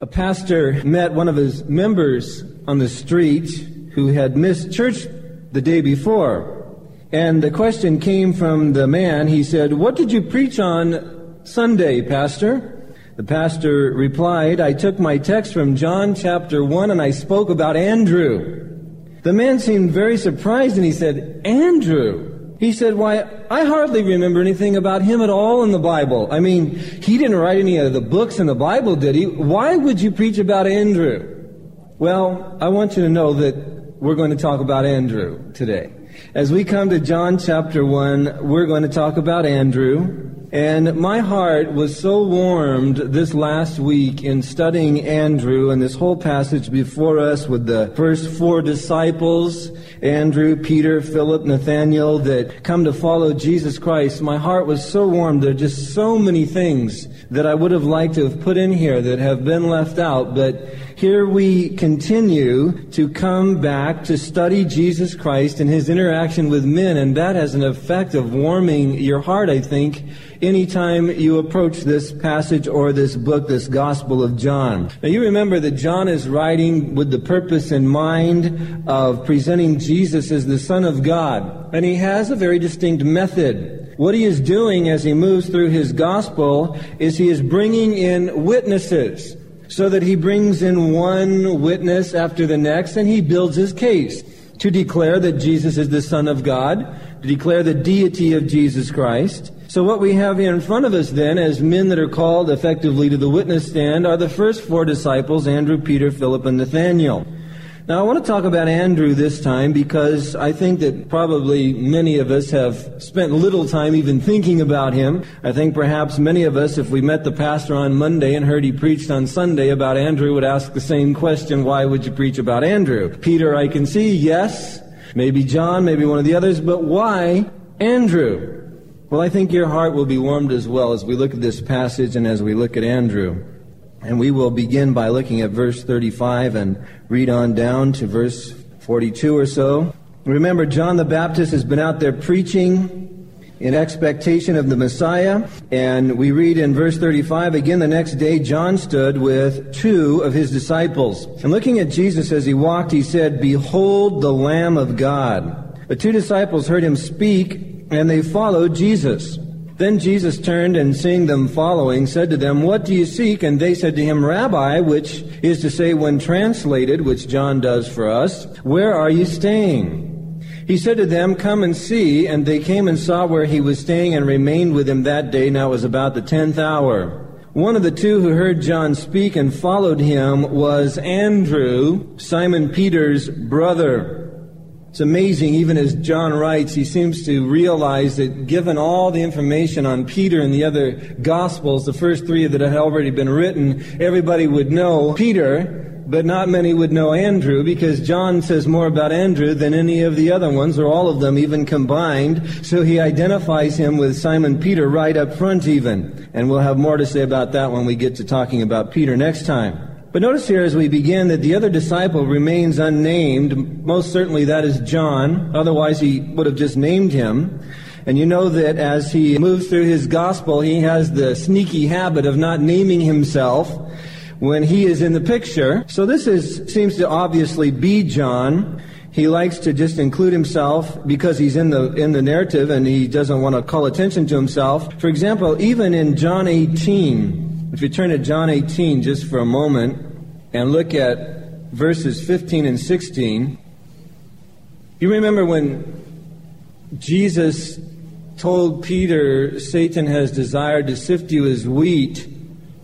A pastor met one of his members on the street who had missed church the day before. And the question came from the man. He said, What did you preach on Sunday, Pastor? The pastor replied, I took my text from John chapter 1 and I spoke about Andrew. The man seemed very surprised and he said, Andrew? He said, Why, I hardly remember anything about him at all in the Bible. I mean, he didn't write any of the books in the Bible, did he? Why would you preach about Andrew? Well, I want you to know that we're going to talk about Andrew today. As we come to John chapter 1, we're going to talk about Andrew. And my heart was so warmed this last week in studying Andrew and this whole passage before us with the first four disciples, Andrew, Peter, Philip, Nathaniel, that come to follow Jesus Christ. My heart was so warmed. There are just so many things that I would have liked to have put in here that have been left out, but here we continue to come back to study Jesus Christ and his interaction with men, and that has an effect of warming your heart, I think, anytime you approach this passage or this book, this Gospel of John. Now you remember that John is writing with the purpose in mind of presenting Jesus as the Son of God, and he has a very distinct method. What he is doing as he moves through his gospel is he is bringing in witnesses so that he brings in one witness after the next and he builds his case to declare that Jesus is the Son of God, to declare the deity of Jesus Christ. So what we have here in front of us then as men that are called effectively to the witness stand are the first four disciples, Andrew, Peter, Philip, and Nathaniel. Now, I want to talk about Andrew this time because I think that probably many of us have spent little time even thinking about him. I think perhaps many of us, if we met the pastor on Monday and heard he preached on Sunday about Andrew, would ask the same question why would you preach about Andrew? Peter, I can see, yes. Maybe John, maybe one of the others, but why Andrew? Well, I think your heart will be warmed as well as we look at this passage and as we look at Andrew. And we will begin by looking at verse 35 and read on down to verse 42 or so. Remember, John the Baptist has been out there preaching in expectation of the Messiah. And we read in verse 35 again the next day, John stood with two of his disciples. And looking at Jesus as he walked, he said, Behold the Lamb of God. The two disciples heard him speak, and they followed Jesus. Then Jesus turned and seeing them following, said to them, What do you seek? And they said to him, Rabbi, which is to say, when translated, which John does for us, where are you staying? He said to them, Come and see. And they came and saw where he was staying and remained with him that day. Now it was about the tenth hour. One of the two who heard John speak and followed him was Andrew, Simon Peter's brother. It's amazing, even as John writes, he seems to realize that given all the information on Peter and the other Gospels, the first three that had already been written, everybody would know Peter, but not many would know Andrew because John says more about Andrew than any of the other ones, or all of them even combined. So he identifies him with Simon Peter right up front, even. And we'll have more to say about that when we get to talking about Peter next time. But notice here as we begin that the other disciple remains unnamed. Most certainly that is John. Otherwise he would have just named him. And you know that as he moves through his gospel, he has the sneaky habit of not naming himself when he is in the picture. So this is, seems to obviously be John. He likes to just include himself because he's in the, in the narrative and he doesn't want to call attention to himself. For example, even in John 18, if you turn to John 18 just for a moment and look at verses 15 and 16, you remember when Jesus told Peter, Satan has desired to sift you as wheat,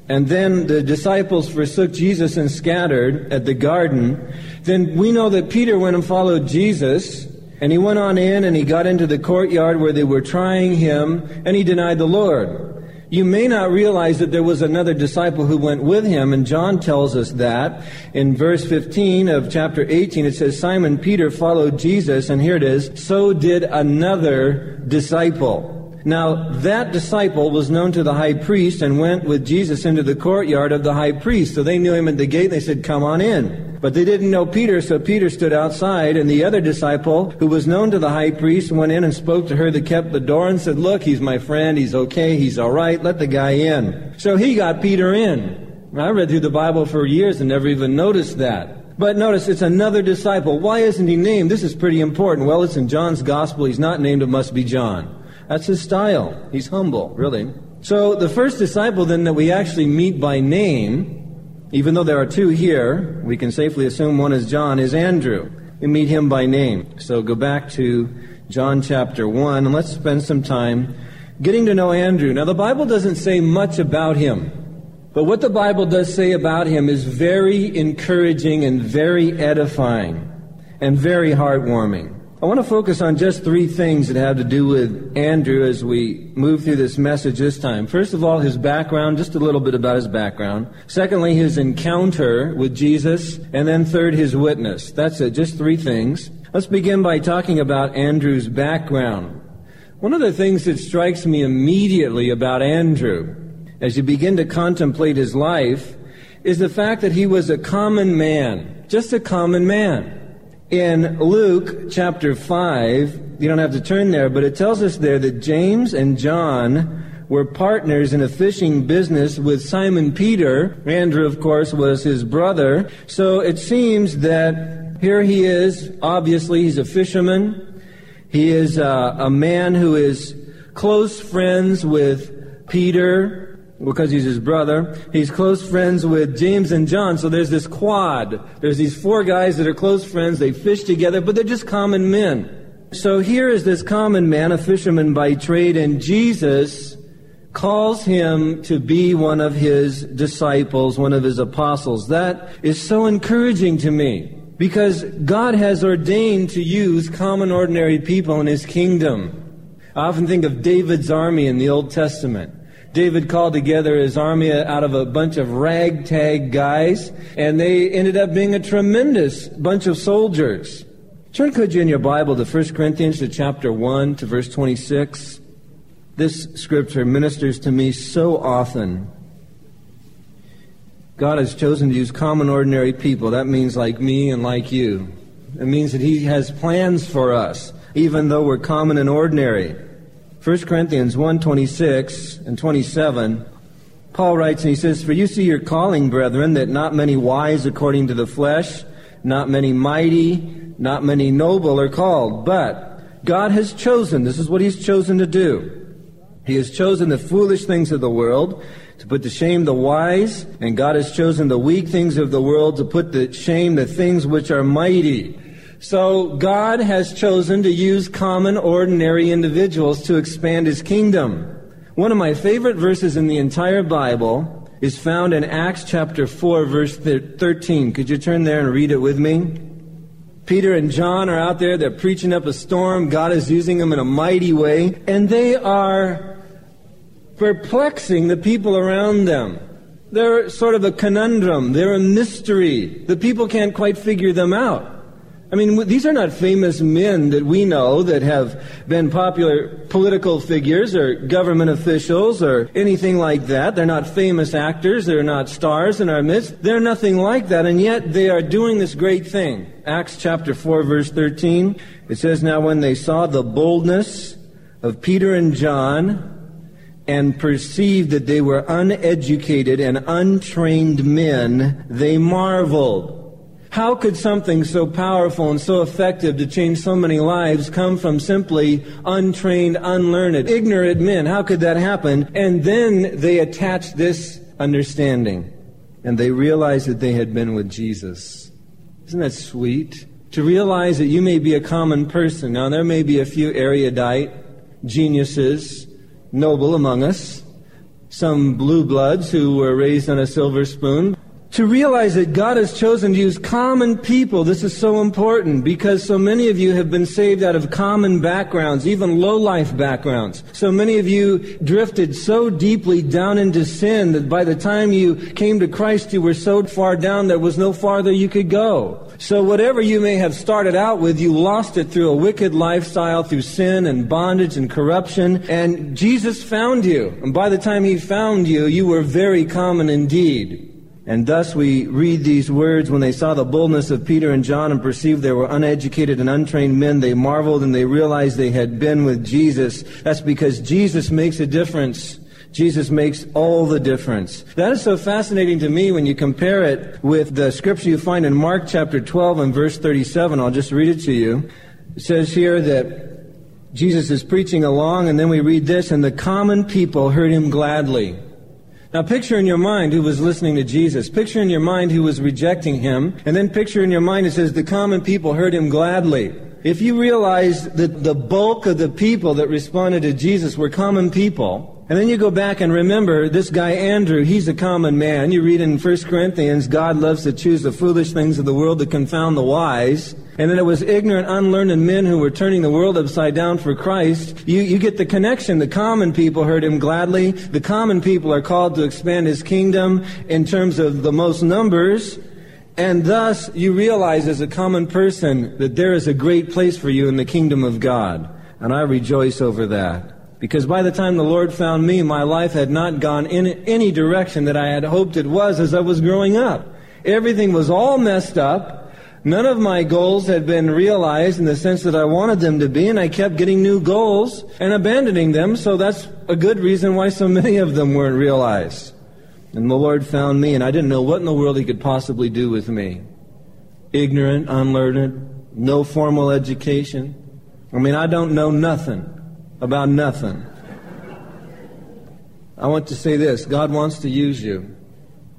and then the disciples forsook Jesus and scattered at the garden, then we know that Peter went and followed Jesus, and he went on in and he got into the courtyard where they were trying him, and he denied the Lord. You may not realize that there was another disciple who went with him, and John tells us that. In verse 15 of chapter 18, it says, Simon Peter followed Jesus, and here it is, so did another disciple. Now, that disciple was known to the high priest and went with Jesus into the courtyard of the high priest. So they knew him at the gate, and they said, Come on in. But they didn't know Peter, so Peter stood outside, and the other disciple, who was known to the high priest, went in and spoke to her that kept the door and said, Look, he's my friend, he's okay, he's all right, let the guy in. So he got Peter in. I read through the Bible for years and never even noticed that. But notice it's another disciple. Why isn't he named? This is pretty important. Well, it's in John's gospel. He's not named. It must be John. That's his style. He's humble, really. So the first disciple then that we actually meet by name, even though there are two here, we can safely assume one is John, is Andrew. We meet him by name. So go back to John chapter 1 and let's spend some time getting to know Andrew. Now the Bible doesn't say much about him. But what the Bible does say about him is very encouraging and very edifying and very heartwarming. I want to focus on just three things that have to do with Andrew as we move through this message this time. First of all, his background, just a little bit about his background. Secondly, his encounter with Jesus. And then third, his witness. That's it, just three things. Let's begin by talking about Andrew's background. One of the things that strikes me immediately about Andrew, as you begin to contemplate his life, is the fact that he was a common man. Just a common man. In Luke chapter 5, you don't have to turn there, but it tells us there that James and John were partners in a fishing business with Simon Peter. Andrew, of course, was his brother. So it seems that here he is. Obviously, he's a fisherman. He is uh, a man who is close friends with Peter because he's his brother. He's close friends with James and John, so there's this quad. There's these four guys that are close friends. They fish together, but they're just common men. So here is this common man, a fisherman by trade, and Jesus calls him to be one of his disciples, one of his apostles. That is so encouraging to me because God has ordained to use common, ordinary people in his kingdom. I often think of David's army in the Old Testament. David called together his army out of a bunch of ragtag guys, and they ended up being a tremendous bunch of soldiers. Turn, could you, in your Bible to 1 Corinthians to chapter 1 to verse 26. This scripture ministers to me so often. God has chosen to use common, ordinary people. That means like me and like you. It means that He has plans for us, even though we're common and ordinary. 1 Corinthians 1 26 and 27, Paul writes and he says, For you see your calling, brethren, that not many wise according to the flesh, not many mighty, not many noble are called, but God has chosen, this is what he's chosen to do. He has chosen the foolish things of the world to put to shame the wise, and God has chosen the weak things of the world to put to shame the things which are mighty. So God has chosen to use common, ordinary individuals to expand his kingdom. One of my favorite verses in the entire Bible is found in Acts chapter 4, verse 13. Could you turn there and read it with me? Peter and John are out there, they're preaching up a storm. God is using them in a mighty way, and they are perplexing the people around them. They're sort of a conundrum, they're a mystery. The people can't quite figure them out. I mean, these are not famous men that we know that have been popular political figures or government officials or anything like that. They're not famous actors. They're not stars in our midst. They're nothing like that. And yet they are doing this great thing. Acts chapter 4 verse 13. It says, Now when they saw the boldness of Peter and John and perceived that they were uneducated and untrained men, they marveled. How could something so powerful and so effective to change so many lives come from simply untrained, unlearned, ignorant men? How could that happen? And then they attached this understanding and they realized that they had been with Jesus. Isn't that sweet? To realize that you may be a common person. Now, there may be a few erudite geniuses, noble among us, some blue bloods who were raised on a silver spoon to realize that God has chosen to use common people. This is so important because so many of you have been saved out of common backgrounds, even low life backgrounds. So many of you drifted so deeply down into sin that by the time you came to Christ, you were so far down there was no farther you could go. So whatever you may have started out with, you lost it through a wicked lifestyle, through sin and bondage and corruption, and Jesus found you. And by the time He found you, you were very common indeed. And thus we read these words when they saw the boldness of Peter and John and perceived they were uneducated and untrained men, they marveled and they realized they had been with Jesus. That's because Jesus makes a difference. Jesus makes all the difference. That is so fascinating to me when you compare it with the scripture you find in Mark chapter 12 and verse 37. I'll just read it to you. It says here that Jesus is preaching along, and then we read this, and the common people heard him gladly. Now picture in your mind who was listening to Jesus. Picture in your mind who was rejecting him. And then picture in your mind it says the common people heard him gladly. If you realize that the bulk of the people that responded to Jesus were common people, and then you go back and remember this guy Andrew, he's a common man. You read in 1 Corinthians, God loves to choose the foolish things of the world to confound the wise. And then it was ignorant, unlearned men who were turning the world upside down for Christ. You, you get the connection. The common people heard him gladly. The common people are called to expand his kingdom in terms of the most numbers. And thus you realize as a common person that there is a great place for you in the kingdom of God. And I rejoice over that. Because by the time the Lord found me, my life had not gone in any direction that I had hoped it was as I was growing up. Everything was all messed up. None of my goals had been realized in the sense that I wanted them to be, and I kept getting new goals and abandoning them, so that's a good reason why so many of them weren't realized. And the Lord found me, and I didn't know what in the world He could possibly do with me. Ignorant, unlearned, no formal education. I mean, I don't know nothing about nothing. I want to say this God wants to use you.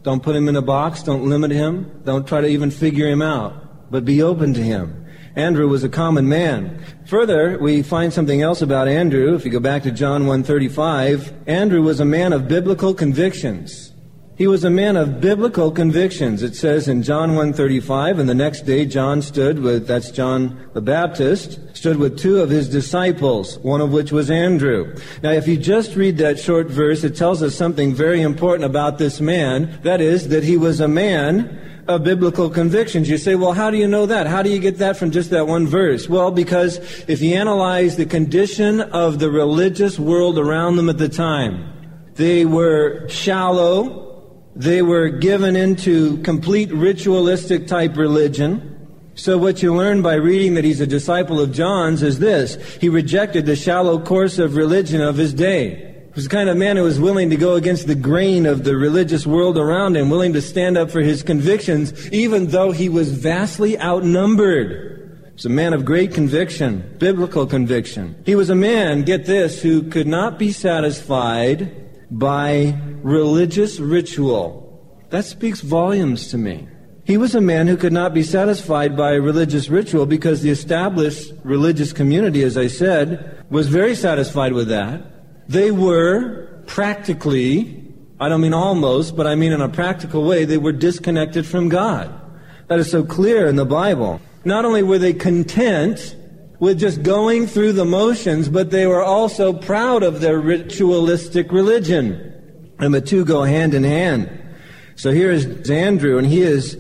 Don't put him in a box, don't limit him, don't try to even figure him out, but be open to him. Andrew was a common man. Further, we find something else about Andrew. If you go back to John 135, Andrew was a man of biblical convictions. He was a man of biblical convictions. It says in John 1:35, and the next day John stood with that's John the Baptist, stood with two of his disciples, one of which was Andrew. Now if you just read that short verse, it tells us something very important about this man. That is that he was a man of biblical convictions. You say, well, how do you know that? How do you get that from just that one verse? Well, because if you analyze the condition of the religious world around them at the time, they were shallow, they were given into complete ritualistic type religion. So what you learn by reading that he's a disciple of John's is this. He rejected the shallow course of religion of his day. He was the kind of man who was willing to go against the grain of the religious world around him, willing to stand up for his convictions, even though he was vastly outnumbered. He was a man of great conviction, biblical conviction. He was a man, get this, who could not be satisfied by religious ritual. That speaks volumes to me. He was a man who could not be satisfied by religious ritual because the established religious community, as I said, was very satisfied with that. They were practically, I don't mean almost, but I mean in a practical way, they were disconnected from God. That is so clear in the Bible. Not only were they content with just going through the motions, but they were also proud of their ritualistic religion. And the two go hand in hand. So here is Andrew, and he is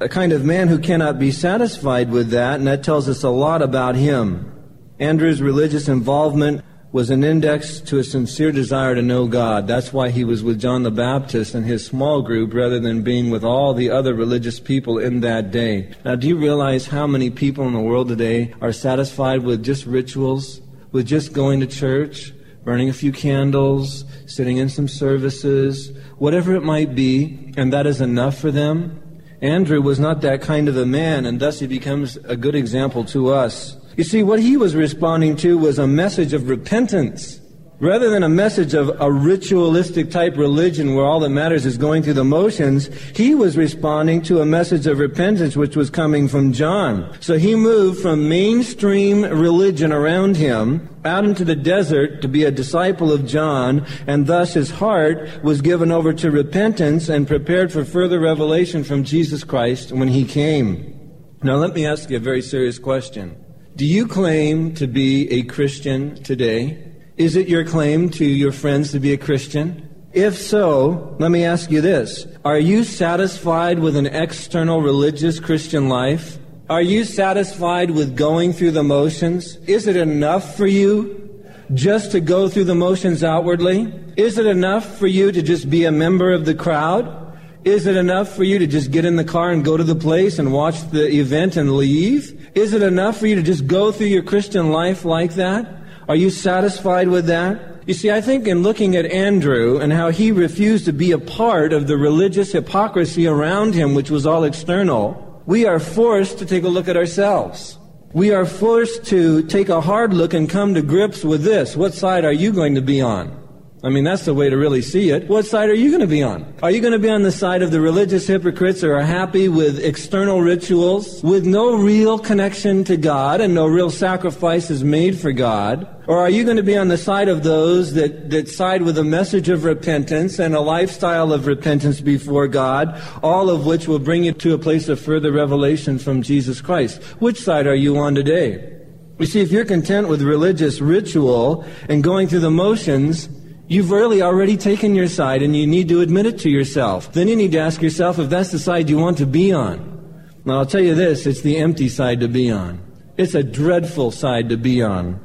a kind of man who cannot be satisfied with that, and that tells us a lot about him. Andrew's religious involvement was an index to a sincere desire to know God. That's why he was with John the Baptist and his small group rather than being with all the other religious people in that day. Now, do you realize how many people in the world today are satisfied with just rituals, with just going to church, burning a few candles, sitting in some services, whatever it might be, and that is enough for them? Andrew was not that kind of a man, and thus he becomes a good example to us. You see, what he was responding to was a message of repentance. Rather than a message of a ritualistic type religion where all that matters is going through the motions, he was responding to a message of repentance which was coming from John. So he moved from mainstream religion around him out into the desert to be a disciple of John, and thus his heart was given over to repentance and prepared for further revelation from Jesus Christ when he came. Now let me ask you a very serious question. Do you claim to be a Christian today? Is it your claim to your friends to be a Christian? If so, let me ask you this. Are you satisfied with an external religious Christian life? Are you satisfied with going through the motions? Is it enough for you just to go through the motions outwardly? Is it enough for you to just be a member of the crowd? Is it enough for you to just get in the car and go to the place and watch the event and leave? Is it enough for you to just go through your Christian life like that? Are you satisfied with that? You see, I think in looking at Andrew and how he refused to be a part of the religious hypocrisy around him, which was all external, we are forced to take a look at ourselves. We are forced to take a hard look and come to grips with this. What side are you going to be on? I mean, that's the way to really see it. What side are you going to be on? Are you going to be on the side of the religious hypocrites who are happy with external rituals, with no real connection to God and no real sacrifices made for God? Or are you going to be on the side of those that, that side with a message of repentance and a lifestyle of repentance before God, all of which will bring you to a place of further revelation from Jesus Christ? Which side are you on today? You see, if you're content with religious ritual and going through the motions, You've really already taken your side and you need to admit it to yourself. Then you need to ask yourself if that's the side you want to be on. Now I'll tell you this, it's the empty side to be on. It's a dreadful side to be on.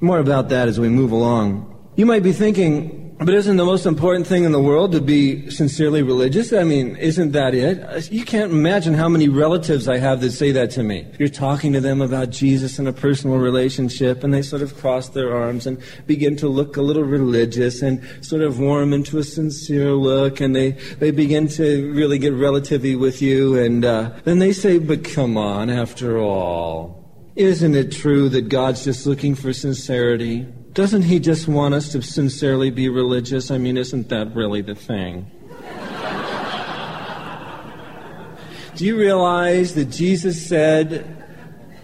More about that as we move along. You might be thinking, but isn't the most important thing in the world to be sincerely religious? I mean, isn't that it? You can't imagine how many relatives I have that say that to me. You're talking to them about Jesus and a personal relationship, and they sort of cross their arms and begin to look a little religious and sort of warm into a sincere look, and they, they begin to really get relatively with you, and uh, then they say, but come on, after all. Isn't it true that God's just looking for sincerity? Doesn't he just want us to sincerely be religious? I mean, isn't that really the thing? Do you realize that Jesus said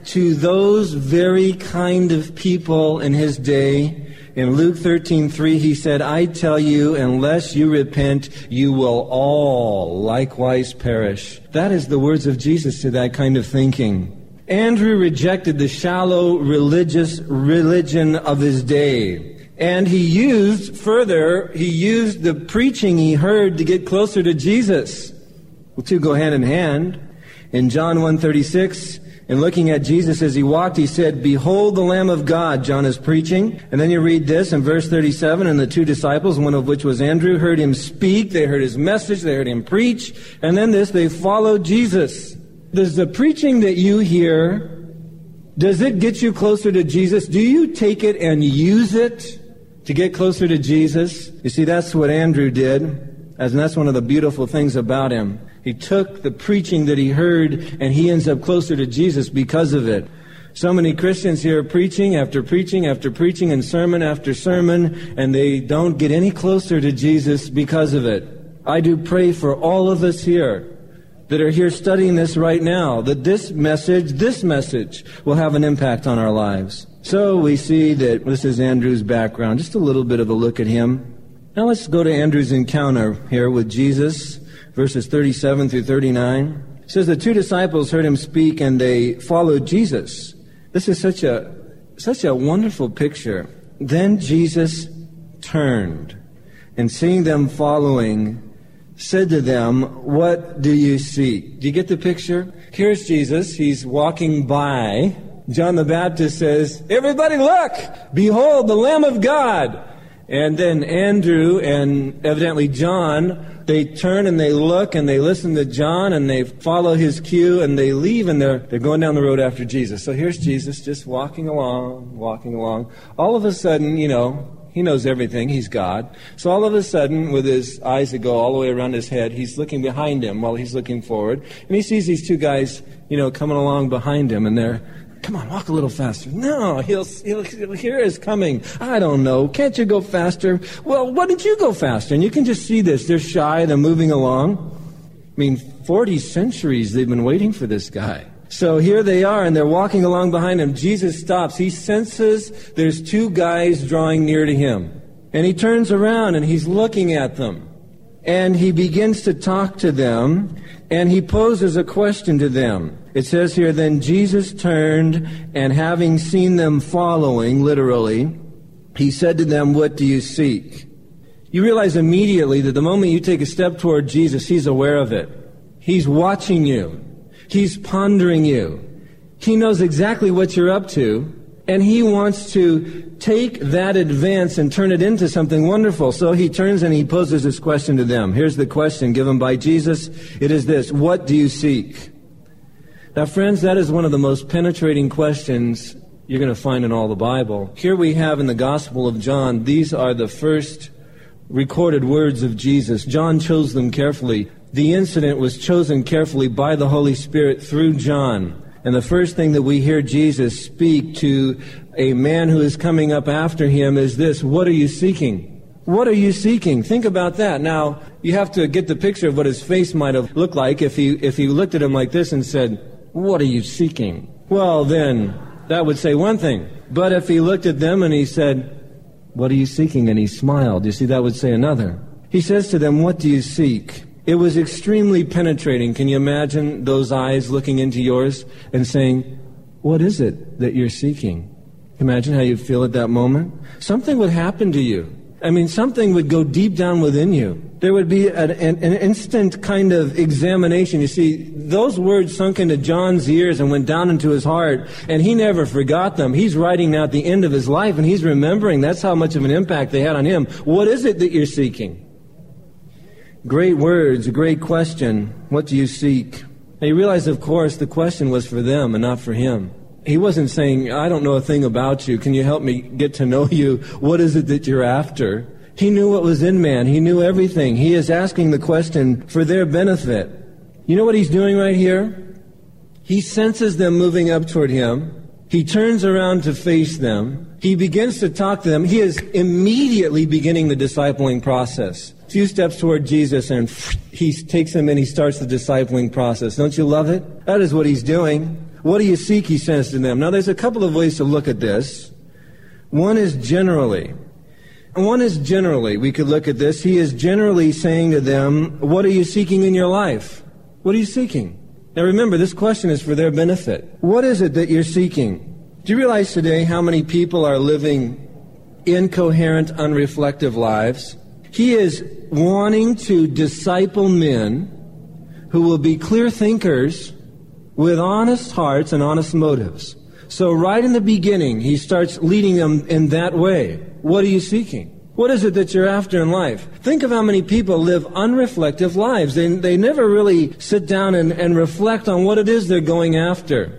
to those very kind of people in his day, in Luke 13:3 he said, "I tell you, unless you repent, you will all likewise perish." That is the words of Jesus to that kind of thinking. Andrew rejected the shallow religious religion of his day. And he used, further, he used the preaching he heard to get closer to Jesus. The two go hand in hand. In John 136, in looking at Jesus as he walked, he said, Behold the Lamb of God, John is preaching. And then you read this in verse 37, and the two disciples, one of which was Andrew, heard him speak, they heard his message, they heard him preach, and then this, they followed Jesus. Does the preaching that you hear, does it get you closer to Jesus? Do you take it and use it to get closer to Jesus? You see, that's what Andrew did, and that's one of the beautiful things about him. He took the preaching that he heard and he ends up closer to Jesus because of it. So many Christians here preaching after preaching after preaching and sermon after sermon, and they don't get any closer to Jesus because of it. I do pray for all of us here that are here studying this right now, that this message, this message, will have an impact on our lives. So we see that this is Andrew's background, just a little bit of a look at him. Now let's go to Andrew's encounter here with Jesus, verses 37 through 39. It says the two disciples heard him speak and they followed Jesus. This is such a such a wonderful picture. Then Jesus turned and seeing them following, said to them, What do you seek? Do you get the picture? Here's Jesus. He's walking by. John the Baptist says, Everybody look! Behold, the Lamb of God! And then Andrew and evidently John, they turn and they look and they listen to John and they follow his cue and they leave and they're, they're going down the road after Jesus. So here's Jesus just walking along, walking along. All of a sudden, you know, he knows everything. He's God. So all of a sudden, with his eyes that go all the way around his head, he's looking behind him while he's looking forward. And he sees these two guys, you know, coming along behind him, and they're, come on, walk a little faster. No, he'll, he'll, he'll hear us coming. I don't know. Can't you go faster? Well, why don't you go faster? And you can just see this. They're shy. They're moving along. I mean, 40 centuries they've been waiting for this guy. So here they are, and they're walking along behind him. Jesus stops. He senses there's two guys drawing near to him. And he turns around and he's looking at them. And he begins to talk to them, and he poses a question to them. It says here, Then Jesus turned, and having seen them following, literally, he said to them, What do you seek? You realize immediately that the moment you take a step toward Jesus, he's aware of it. He's watching you. He's pondering you. He knows exactly what you're up to, and he wants to take that advance and turn it into something wonderful. So he turns and he poses this question to them. Here's the question given by Jesus. It is this, what do you seek? Now friends, that is one of the most penetrating questions you're going to find in all the Bible. Here we have in the Gospel of John, these are the first recorded words of Jesus. John chose them carefully. The incident was chosen carefully by the Holy Spirit through John. And the first thing that we hear Jesus speak to a man who is coming up after him is this What are you seeking? What are you seeking? Think about that. Now, you have to get the picture of what his face might have looked like if he, if he looked at him like this and said, What are you seeking? Well, then, that would say one thing. But if he looked at them and he said, What are you seeking? And he smiled, you see, that would say another. He says to them, What do you seek? It was extremely penetrating. Can you imagine those eyes looking into yours and saying, What is it that you're seeking? Imagine how you'd feel at that moment. Something would happen to you. I mean, something would go deep down within you. There would be an, an, an, instant kind of examination. You see, those words sunk into John's ears and went down into his heart, and he never forgot them. He's writing now at the end of his life, and he's remembering that's how much of an impact they had on him. What is it that you're seeking? Great words, a great question. What do you seek? Now you realize, of course, the question was for them and not for him. He wasn't saying, I don't know a thing about you. Can you help me get to know you? What is it that you're after? He knew what was in man. He knew everything. He is asking the question for their benefit. You know what he's doing right here? He senses them moving up toward him. He turns around to face them. He begins to talk to them. He is immediately beginning the discipling process A few steps toward Jesus and he takes them and he starts the discipling process. Don't you love it? That is what he's doing. What do you seek? He says to them. Now there's a couple of ways to look at this. One is generally. One is generally. We could look at this. He is generally saying to them, what are you seeking in your life? What are you seeking? Now remember, this question is for their benefit. What is it that you're seeking? Do you realize today how many people are living incoherent, unreflective lives? He is wanting to disciple men who will be clear thinkers with honest hearts and honest motives. So right in the beginning, he starts leading them in that way. What are you seeking? What is it that you're after in life? Think of how many people live unreflective lives. They, they never really sit down and, and reflect on what it is they're going after.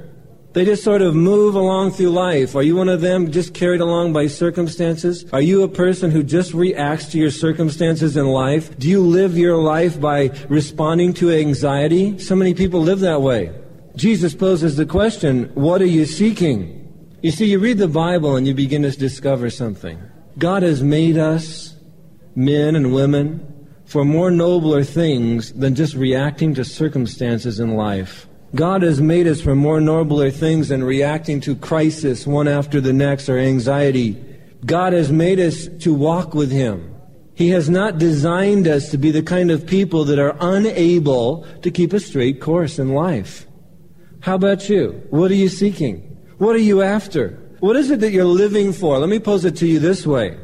They just sort of move along through life. Are you one of them just carried along by circumstances? Are you a person who just reacts to your circumstances in life? Do you live your life by responding to anxiety? So many people live that way. Jesus poses the question, what are you seeking? You see, you read the Bible and you begin to discover something. God has made us, men and women, for more nobler things than just reacting to circumstances in life. God has made us for more nobler things than reacting to crisis one after the next or anxiety. God has made us to walk with Him. He has not designed us to be the kind of people that are unable to keep a straight course in life. How about you? What are you seeking? What are you after? What is it that you're living for? Let me pose it to you this way.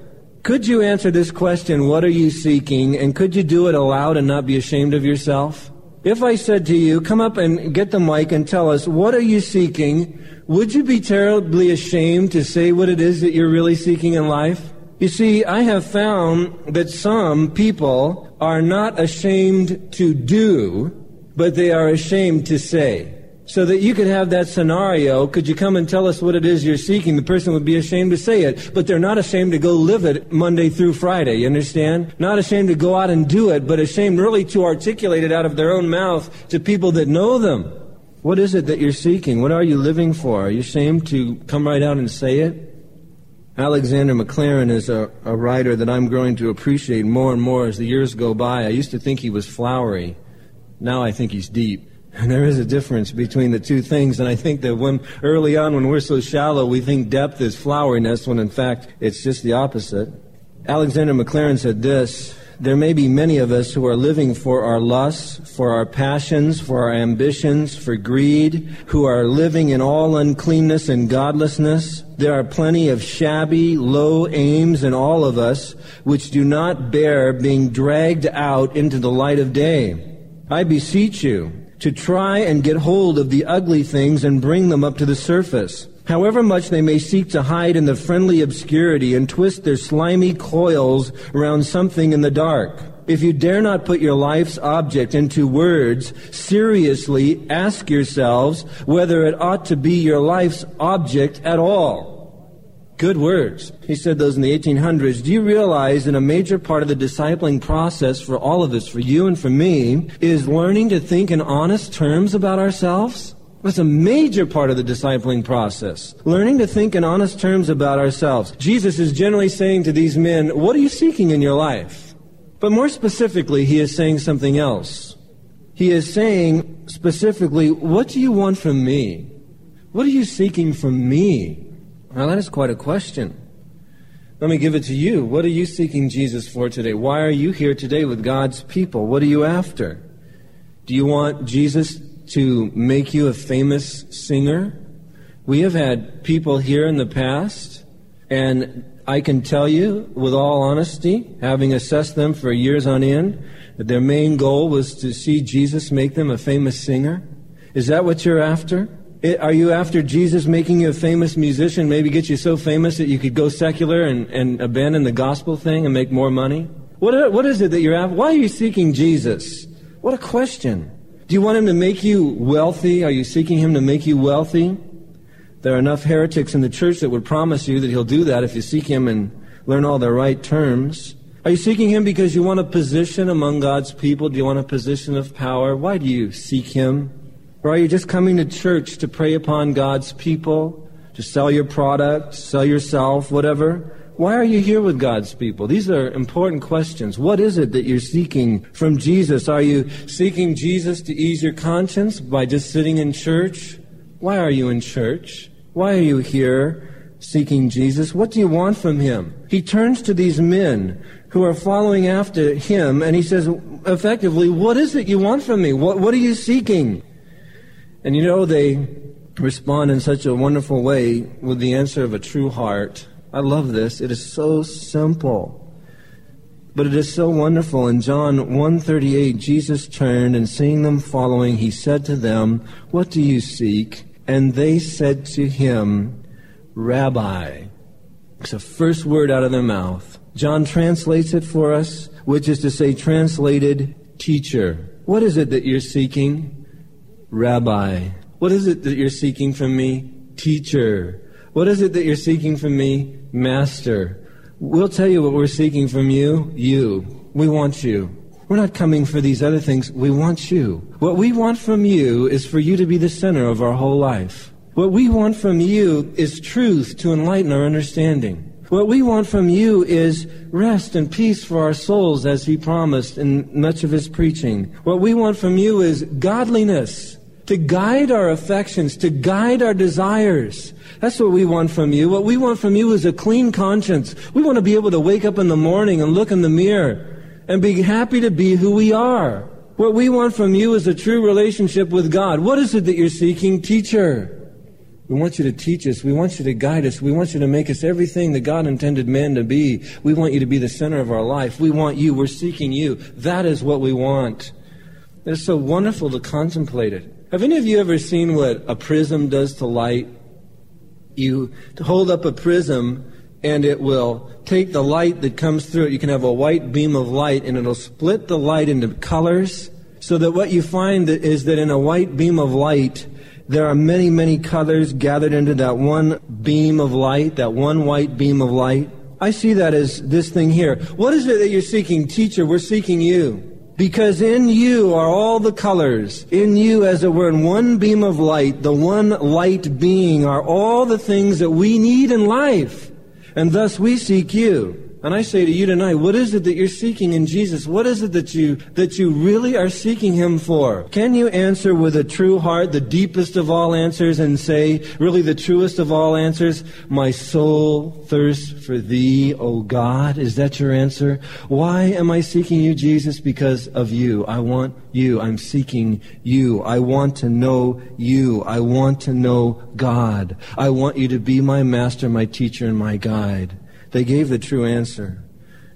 Could you answer this question, what are you seeking, and could you do it aloud and not be ashamed of yourself? If I said to you, come up and get the mic and tell us, what are you seeking? Would you be terribly ashamed to say what it is that you're really seeking in life? You see, I have found that some people are not ashamed to do, but they are ashamed to say so that you could have that scenario. Could you come and tell us what it is you're seeking? The person would be ashamed to say it, but they're not ashamed to go live it Monday through Friday. You understand? Not ashamed to go out and do it, but ashamed really to articulate it out of their own mouth to people that know them. What is it that you're seeking? What are you living for? Are you ashamed to come right out and say it? Alexander Maclaren is a, a writer that I'm growing to appreciate more and more as the years go by. I used to think he was flowery. Now I think he's deep. And there is a difference between the two things. And I think that when early on, when we're so shallow, we think depth is floweriness, when in fact it's just the opposite. Alexander Maclaren said this There may be many of us who are living for our lusts, for our passions, for our ambitions, for greed, who are living in all uncleanness and godlessness. There are plenty of shabby, low aims in all of us which do not bear being dragged out into the light of day. I beseech you, to try and get hold of the ugly things and bring them up to the surface. However much they may seek to hide in the friendly obscurity and twist their slimy coils around something in the dark. if you dare not put your life's object into words, seriously ask yourselves whether it ought to be your life's object at all. Good words. He said those in the 1800s. Do you realize that a major part of the discipling process for all of us, for you and for me, is learning to think in honest terms about ourselves? That's a major part of the discipling process. Learning to think in honest terms about ourselves. Jesus is generally saying to these men, What are you seeking in your life? But more specifically, he is saying something else. He is saying specifically, What do you want from me? What are you seeking from me? Now, that is quite a question. Let me give it to you. What are you seeking Jesus for today? Why are you here today with God's people? What are you after? Do you want Jesus to make you a famous singer? We have had people here in the past, and I can tell you with all honesty, having assessed them for years on end, that their main goal was to see Jesus make them a famous singer. Is that what you're after? Are you after Jesus making you a famous musician, maybe get you so famous that you could go secular and, and abandon the gospel thing and make more money? What, uh, what is it that you're after? Why are you seeking Jesus? What a question. Do you want him to make you wealthy? Are you seeking him to make you wealthy? There are enough heretics in the church that would promise you that he'll do that if you seek him and learn all the right terms. Are you seeking him because you want a position among God's people? Do you want a position of power? Why do you seek him? Or are you just coming to church to prey upon God's people, to sell your product, sell yourself, whatever? Why are you here with God's people? These are important questions. What is it that you're seeking from Jesus? Are you seeking Jesus to ease your conscience by just sitting in church? Why are you in church? Why are you here seeking Jesus? What do you want from him? He turns to these men who are following after him and he says, effectively, what is it you want from me? What, what are you seeking? And you know, they respond in such a wonderful way with the answer of a true heart. I love this. It is so simple. But it is so wonderful. In John 138, Jesus turned and seeing them following, he said to them, What do you seek? And they said to him, Rabbi. It's the first word out of their mouth. John translates it for us, which is to say, translated teacher. What is it that you're seeking? Rabbi. What is it that you're seeking from me? Teacher. What is it that you're seeking from me? Master. We'll tell you what we're seeking from you. You. We want you. We're not coming for these other things. We want you. What we want from you is for you to be the center of our whole life. What we want from you is truth to enlighten our understanding. What we want from you is rest and peace for our souls as he promised in much of his preaching. What we want from you is godliness to guide our affections, to guide our desires. That's what we want from you. What we want from you is a clean conscience. We want to be able to wake up in the morning and look in the mirror and be happy to be who we are. What we want from you is a true relationship with God. What is it that you're seeking, teacher? We want you to teach us. We want you to guide us. We want you to make us everything that God intended man to be. We want you to be the center of our life. We want you. We're seeking you. That is what we want. It's so wonderful to contemplate it. Have any of you ever seen what a prism does to light? You hold up a prism and it will take the light that comes through it. You can have a white beam of light and it'll split the light into colors so that what you find is that in a white beam of light, there are many, many colors gathered into that one beam of light, that one white beam of light. I see that as this thing here. What is it that you're seeking? Teacher, we're seeking you. Because in you are all the colors. In you, as it were, in one beam of light, the one light being, are all the things that we need in life. And thus we seek you. And I say to you tonight, what is it that you're seeking in Jesus? What is it that you, that you really are seeking Him for? Can you answer with a true heart, the deepest of all answers, and say, really the truest of all answers, my soul thirsts for Thee, O God? Is that your answer? Why am I seeking you, Jesus? Because of you. I want you. I'm seeking you. I want to know you. I want to know God. I want you to be my master, my teacher, and my guide. They gave the true answer.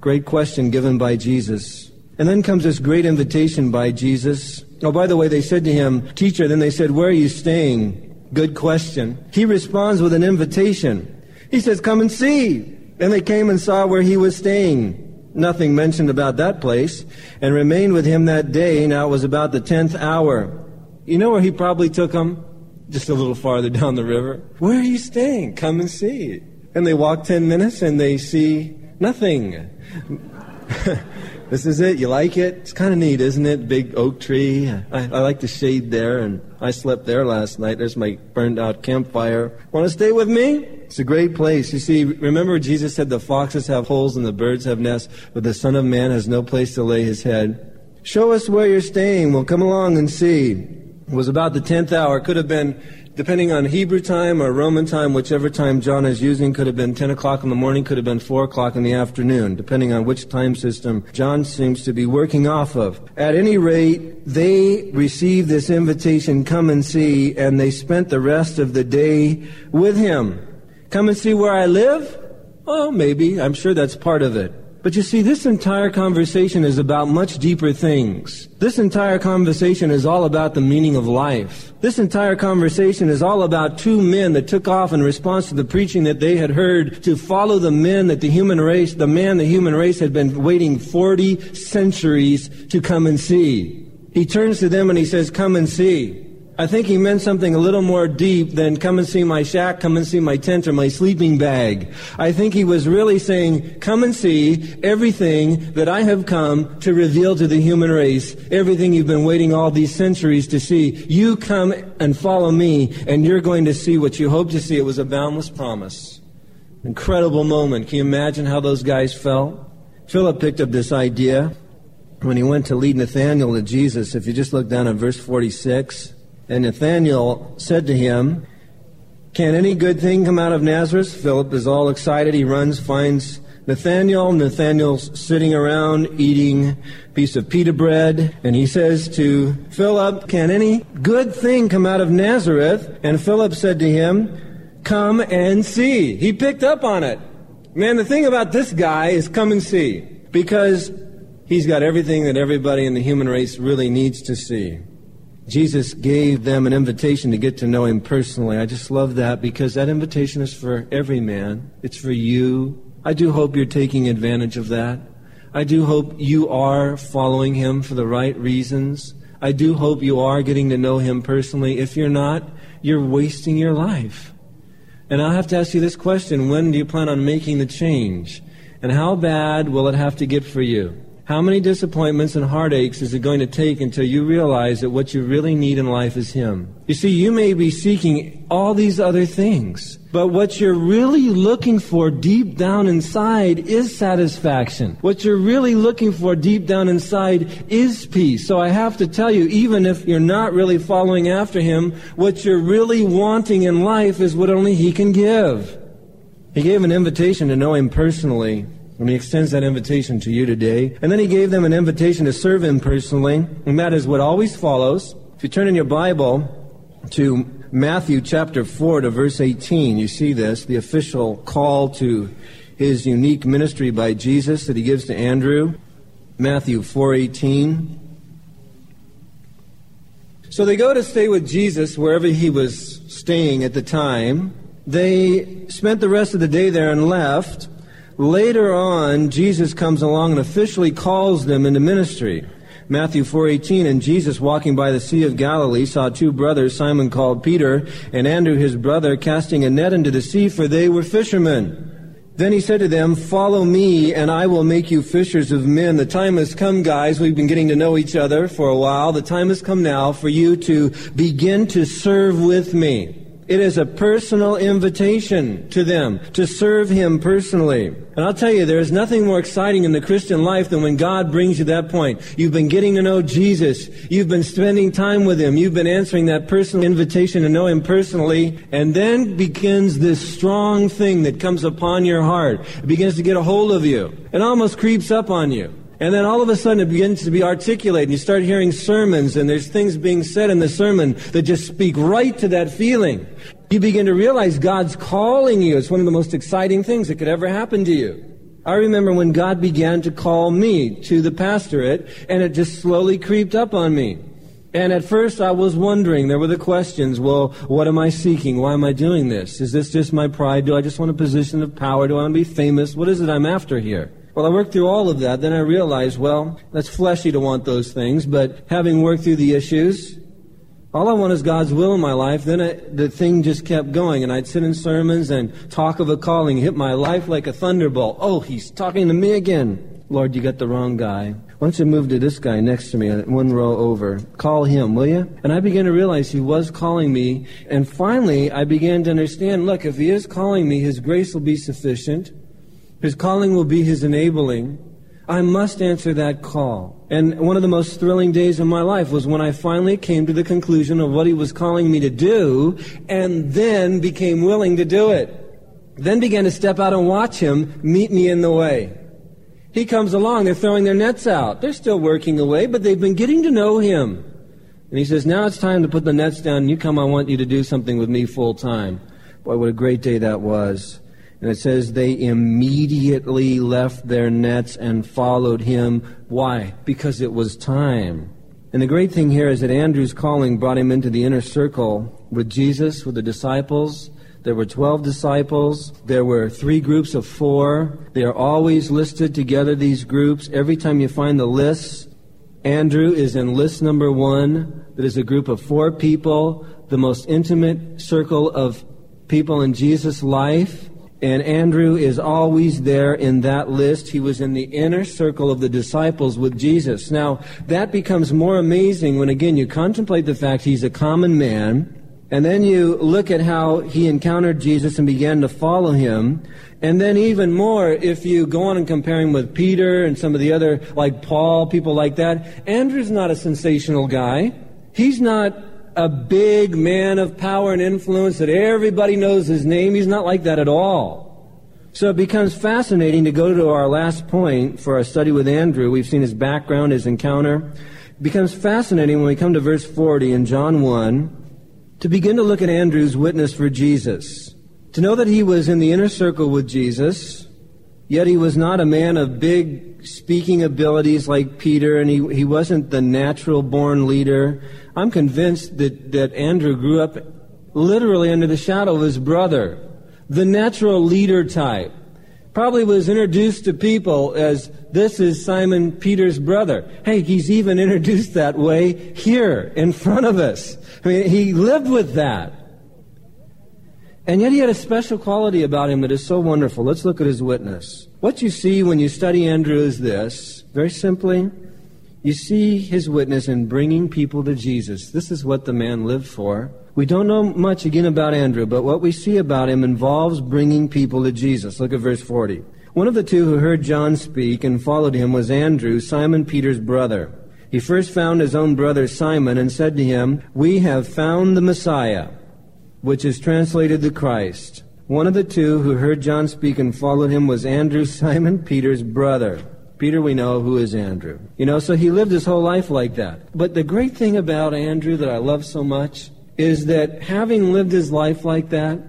Great question given by Jesus. And then comes this great invitation by Jesus. Oh, by the way, they said to him, Teacher, then they said, Where are you staying? Good question. He responds with an invitation. He says, Come and see. Then they came and saw where he was staying. Nothing mentioned about that place, and remained with him that day. Now it was about the tenth hour. You know where he probably took them? Just a little farther down the river. Where are you staying? Come and see. And they walk ten minutes and they see nothing. this is it. You like it? It's kind of neat, isn't it? Big oak tree. I, I, like the shade there, and I slept there last night. There's my burned out campfire. Want to stay with me? It's a great place. You see, remember Jesus said the foxes have holes and the birds have nests, but the Son of Man has no place to lay his head. Show us where you're staying. We'll come along and see. It was about the tenth hour. Could have been depending on Hebrew time or Roman time, whichever time John is using, could have been 10 o'clock in the morning, could have been 4 o'clock in the afternoon, depending on which time system John seems to be working off of. At any rate, they received this invitation, come and see, and they spent the rest of the day with him. Come and see where I live? Oh, maybe. I'm sure that's part of it. But you see, this entire conversation is about much deeper things. This entire conversation is all about the meaning of life. This entire conversation is all about two men that took off in response to the preaching that they had heard to follow the men that the human race, the man the human race had been waiting 40 centuries to come and see. He turns to them and he says, come and see. I think he meant something a little more deep than come and see my shack, come and see my tent or my sleeping bag. I think he was really saying, come and see everything that I have come to reveal to the human race, everything you've been waiting all these centuries to see. You come and follow me and you're going to see what you hope to see. It was a boundless promise. Incredible moment. Can you imagine how those guys felt? Philip picked up this idea when he went to lead Nathanael to Jesus. If you just look down at verse 46, and Nathanael said to him, Can any good thing come out of Nazareth? Philip is all excited. He runs, finds Nathanael. Nathanael's sitting around eating a piece of pita bread. And he says to Philip, Can any good thing come out of Nazareth? And Philip said to him, Come and see. He picked up on it. Man, the thing about this guy is come and see. Because he's got everything that everybody in the human race really needs to see. Jesus gave them an invitation to get to know him personally. I just love that because that invitation is for every man. It's for you. I do hope you're taking advantage of that. I do hope you are following him for the right reasons. I do hope you are getting to know him personally. If you're not, you're wasting your life. And I'll have to ask you this question when do you plan on making the change? And how bad will it have to get for you? How many disappointments and heartaches is it going to take until you realize that what you really need in life is Him? You see, you may be seeking all these other things, but what you're really looking for deep down inside is satisfaction. What you're really looking for deep down inside is peace. So I have to tell you, even if you're not really following after Him, what you're really wanting in life is what only He can give. He gave an invitation to know Him personally. And he extends that invitation to you today. And then he gave them an invitation to serve him personally. And that is what always follows. If you turn in your Bible to Matthew chapter 4 to verse 18, you see this, the official call to his unique ministry by Jesus that he gives to Andrew. Matthew 4:18. So they go to stay with Jesus wherever he was staying at the time. They spent the rest of the day there and left. Later on, Jesus comes along and officially calls them into ministry. Matthew 4:18 and Jesus walking by the sea of Galilee saw two brothers Simon called Peter and Andrew his brother casting a net into the sea for they were fishermen. Then he said to them, "Follow me and I will make you fishers of men." The time has come, guys. We've been getting to know each other for a while. The time has come now for you to begin to serve with me. It is a personal invitation to them to serve Him personally. And I'll tell you, there is nothing more exciting in the Christian life than when God brings you to that point. You've been getting to know Jesus. You've been spending time with Him. You've been answering that personal invitation to know Him personally. And then begins this strong thing that comes upon your heart. It begins to get a hold of you. It almost creeps up on you. And then all of a sudden it begins to be articulated. And you start hearing sermons and there's things being said in the sermon that just speak right to that feeling. You begin to realize God's calling you. It's one of the most exciting things that could ever happen to you. I remember when God began to call me to the pastorate and it just slowly creeped up on me. And at first I was wondering, there were the questions, well, what am I seeking? Why am I doing this? Is this just my pride? Do I just want a position of power? Do I want to be famous? What is it I'm after here? Well, I worked through all of that. Then I realized, well, that's fleshy to want those things, but having worked through the issues, all I want is God's will in my life. Then I, the thing just kept going, and I'd sit in sermons and talk of a calling, hit my life like a thunderbolt. Oh, he's talking to me again. Lord, you got the wrong guy. Why don't you move to this guy next to me, uh, one row over? Call him, will you? And I began to realize he was calling me, and finally I began to understand, look, if he is calling me, his grace will be sufficient. His calling will be his enabling. I must answer that call. And one of the most thrilling days of my life was when I finally came to the conclusion of what he was calling me to do and then became willing to do it. Then began to step out and watch him meet me in the way. He comes along, they're throwing their nets out. They're still working away, but they've been getting to know him. And he says, now it's time to put the nets down. You come, I want you to do something with me full time. Boy, what a great day that was. And it says they immediately left their nets and followed him. Why? Because it was time. And the great thing here is that Andrew's calling brought him into the inner circle with Jesus, with the disciples. There were 12 disciples. There were three groups of four. They are always listed together, these groups. Every time you find the lists, Andrew is in list number one. That is a group of four people, the most intimate circle of people in Jesus' life. And Andrew is always there in that list. He was in the inner circle of the disciples with Jesus. Now, that becomes more amazing when, again, you contemplate the fact he's a common man. And then you look at how he encountered Jesus and began to follow him. And then even more, if you go on and compare him with Peter and some of the other, like Paul, people like that, Andrew's not a sensational guy. He's not a big man of power and influence that everybody knows his name. He's not like that at all. So it becomes fascinating to go to our last point for our study with Andrew. We've seen his background, his encounter. It becomes fascinating when we come to verse 40 in John 1 to begin to look at Andrew's witness for Jesus. To know that he was in the inner circle with Jesus, yet he was not a man of big speaking abilities like Peter, and he, he wasn't the natural born leader. I'm convinced that, that Andrew grew up literally under the shadow of his brother, the natural leader type. Probably was introduced to people as this is Simon Peter's brother. Hey, he's even introduced that way here in front of us. I mean, he lived with that. And yet he had a special quality about him that is so wonderful. Let's look at his witness. What you see when you study Andrew is this very simply, you see his witness in bringing people to Jesus. This is what the man lived for. We don't know much again about Andrew, but what we see about him involves bringing people to Jesus. Look at verse 40. One of the two who heard John speak and followed him was Andrew, Simon Peter's brother. He first found his own brother Simon and said to him, We have found the Messiah, which is translated the Christ. One of the two who heard John speak and followed him was Andrew, Simon Peter's brother. Peter, we know who is Andrew. You know, so he lived his whole life like that. But the great thing about Andrew that I love so much is that having lived his life like that,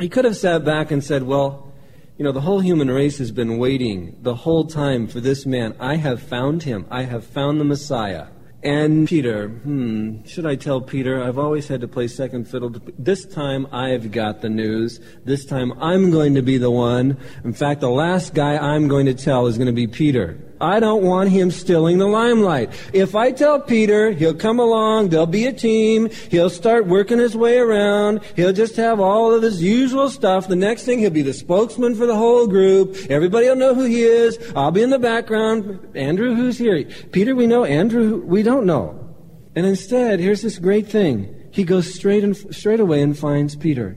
he could have sat back and said, Well, you know, the whole human race has been waiting the whole time for this man. I have found him. I have found the Messiah. And Peter, hmm, should I tell Peter? I've always had to play second fiddle. To, this time I've got the news. This time I'm going to be the one. In fact, the last guy I'm going to tell is going to be Peter. I don't want him stealing the limelight. If I tell Peter, he'll come along, there'll be a team, he'll start working his way around, he'll just have all of his usual stuff. The next thing, he'll be the spokesman for the whole group. Everybody will know who he is. I'll be in the background. Andrew, who's here? Peter, we know. Andrew, we don't know. And instead, here's this great thing. He goes straight and straight away and finds Peter.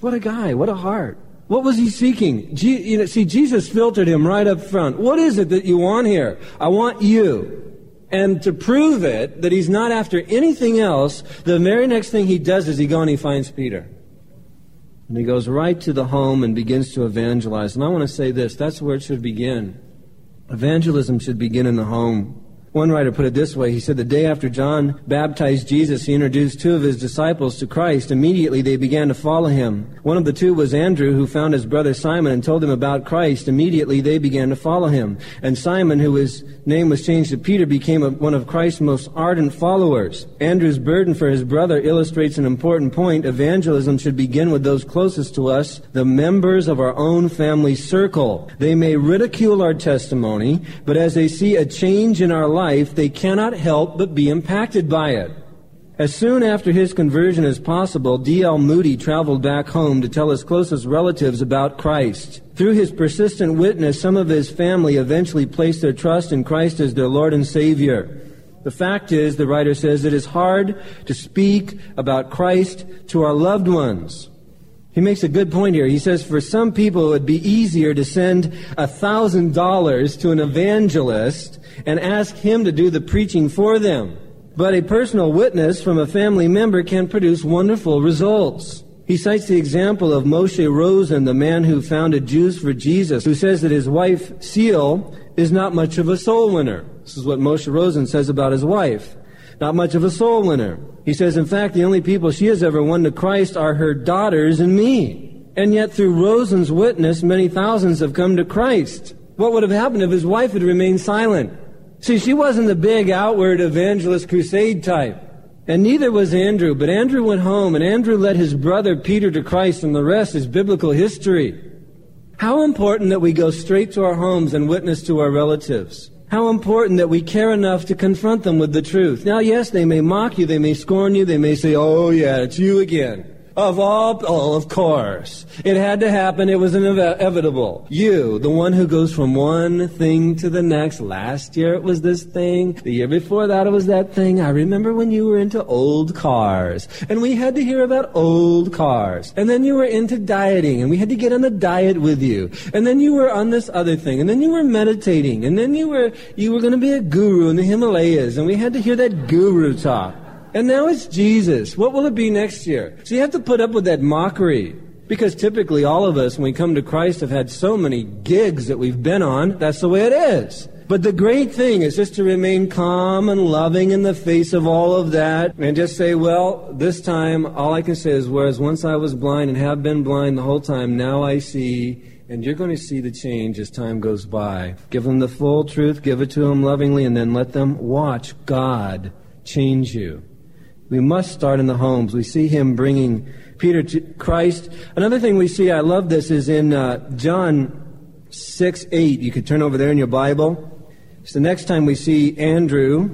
What a guy. What a heart. What was he seeking? Je- you know, see, Jesus filtered him right up front. What is it that you want here? I want you. And to prove it, that he's not after anything else, the very next thing he does is he goes and he finds Peter. And he goes right to the home and begins to evangelize. And I want to say this that's where it should begin. Evangelism should begin in the home. One writer put it this way. He said, The day after John baptized Jesus, he introduced two of his disciples to Christ. Immediately they began to follow him. One of the two was Andrew, who found his brother Simon and told him about Christ. Immediately they began to follow him. And Simon, who his name was changed to Peter, became a, one of Christ's most ardent followers. Andrew's burden for his brother illustrates an important point. Evangelism should begin with those closest to us, the members of our own family circle. They may ridicule our testimony, but as they see a change in our life, life, they cannot help but be impacted by it. As soon after his conversion as possible, D.L. Moody traveled back home to tell his closest relatives about Christ. Through his persistent witness, some of his family eventually placed their trust in Christ as their Lord and Savior. The fact is, the writer says, it is hard to speak about Christ to our loved ones. He makes a good point here. He says, for some people, it would be easier to send a thousand dollars to an evangelist and ask him to do the preaching for them. But a personal witness from a family member can produce wonderful results. He cites the example of Moishe Rosen, the man who founded Jews for Jesus, who says that his wife, Ceil, is not much of a soul winner. This is what Moishe Rosen says about his wife. Not much of a soul winner. He says, in fact, the only people she has ever won to Christ are her daughters and me. And yet, through Rosen's witness, many thousands have come to Christ. What would have happened if his wife had remained silent? See, she wasn't the big outward evangelist crusade type. And neither was Andrew, but Andrew went home and Andrew led his brother Peter to Christ and the rest is biblical history. How important that we go straight to our homes and witness to our relatives. How important that we care enough to confront them with the truth. Now, yes, they may mock you, they may scorn you, they may say, oh yeah, it's you again. Of all, oh, of course. It had to happen. It was inevitable. You, the one who goes from one thing to the next. Last year it was this thing. The year before that it was that thing. I remember when you were into old cars. And we had to hear about old cars. And then you were into dieting. And we had to get on a diet with you. And then you were on this other thing. And then you were meditating. And then you were, you were going to be a guru in the Himalayas. And we had to hear that guru talk. And now it's Jesus. What will it be next year? So you have to put up with that mockery. Because typically all of us, when we come to Christ, have had so many gigs that we've been on. That's the way it is. But the great thing is just to remain calm and loving in the face of all of that and just say, well, this time all I can say is, whereas once I was blind and have been blind the whole time, now I see. And you're going to see the change as time goes by. Give them the full truth, give it to them lovingly, and then let them watch God change you. We must start in the homes. We see him bringing Peter to Christ. Another thing we see, I love this, is in uh, John 6 8. You could turn over there in your Bible. It's the next time we see Andrew,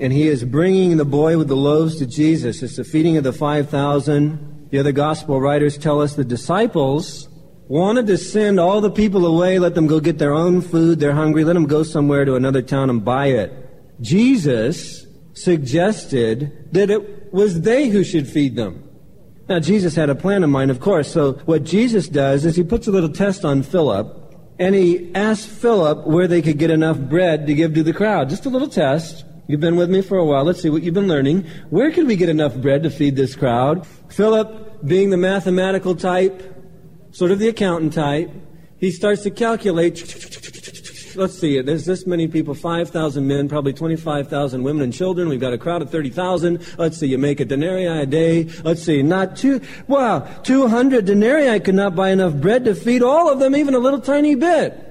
and he is bringing the boy with the loaves to Jesus. It's the feeding of the 5,000. The other gospel writers tell us the disciples wanted to send all the people away, let them go get their own food. They're hungry. Let them go somewhere to another town and buy it. Jesus suggested that it was they who should feed them. Now, Jesus had a plan in mind, of course. So, what Jesus does is he puts a little test on Philip, and he asks Philip where they could get enough bread to give to the crowd. Just a little test. You've been with me for a while. Let's see what you've been learning. Where can we get enough bread to feed this crowd? Philip, being the mathematical type, sort of the accountant type, he starts to calculate let's see, there's this many people 5,000 men, probably 25,000 women and children. We've got a crowd of 30,000. Let's see, you make a denarii a day. Let's see, not two, wow, 200 denarii could not buy enough bread to feed all of them, even a little tiny bit.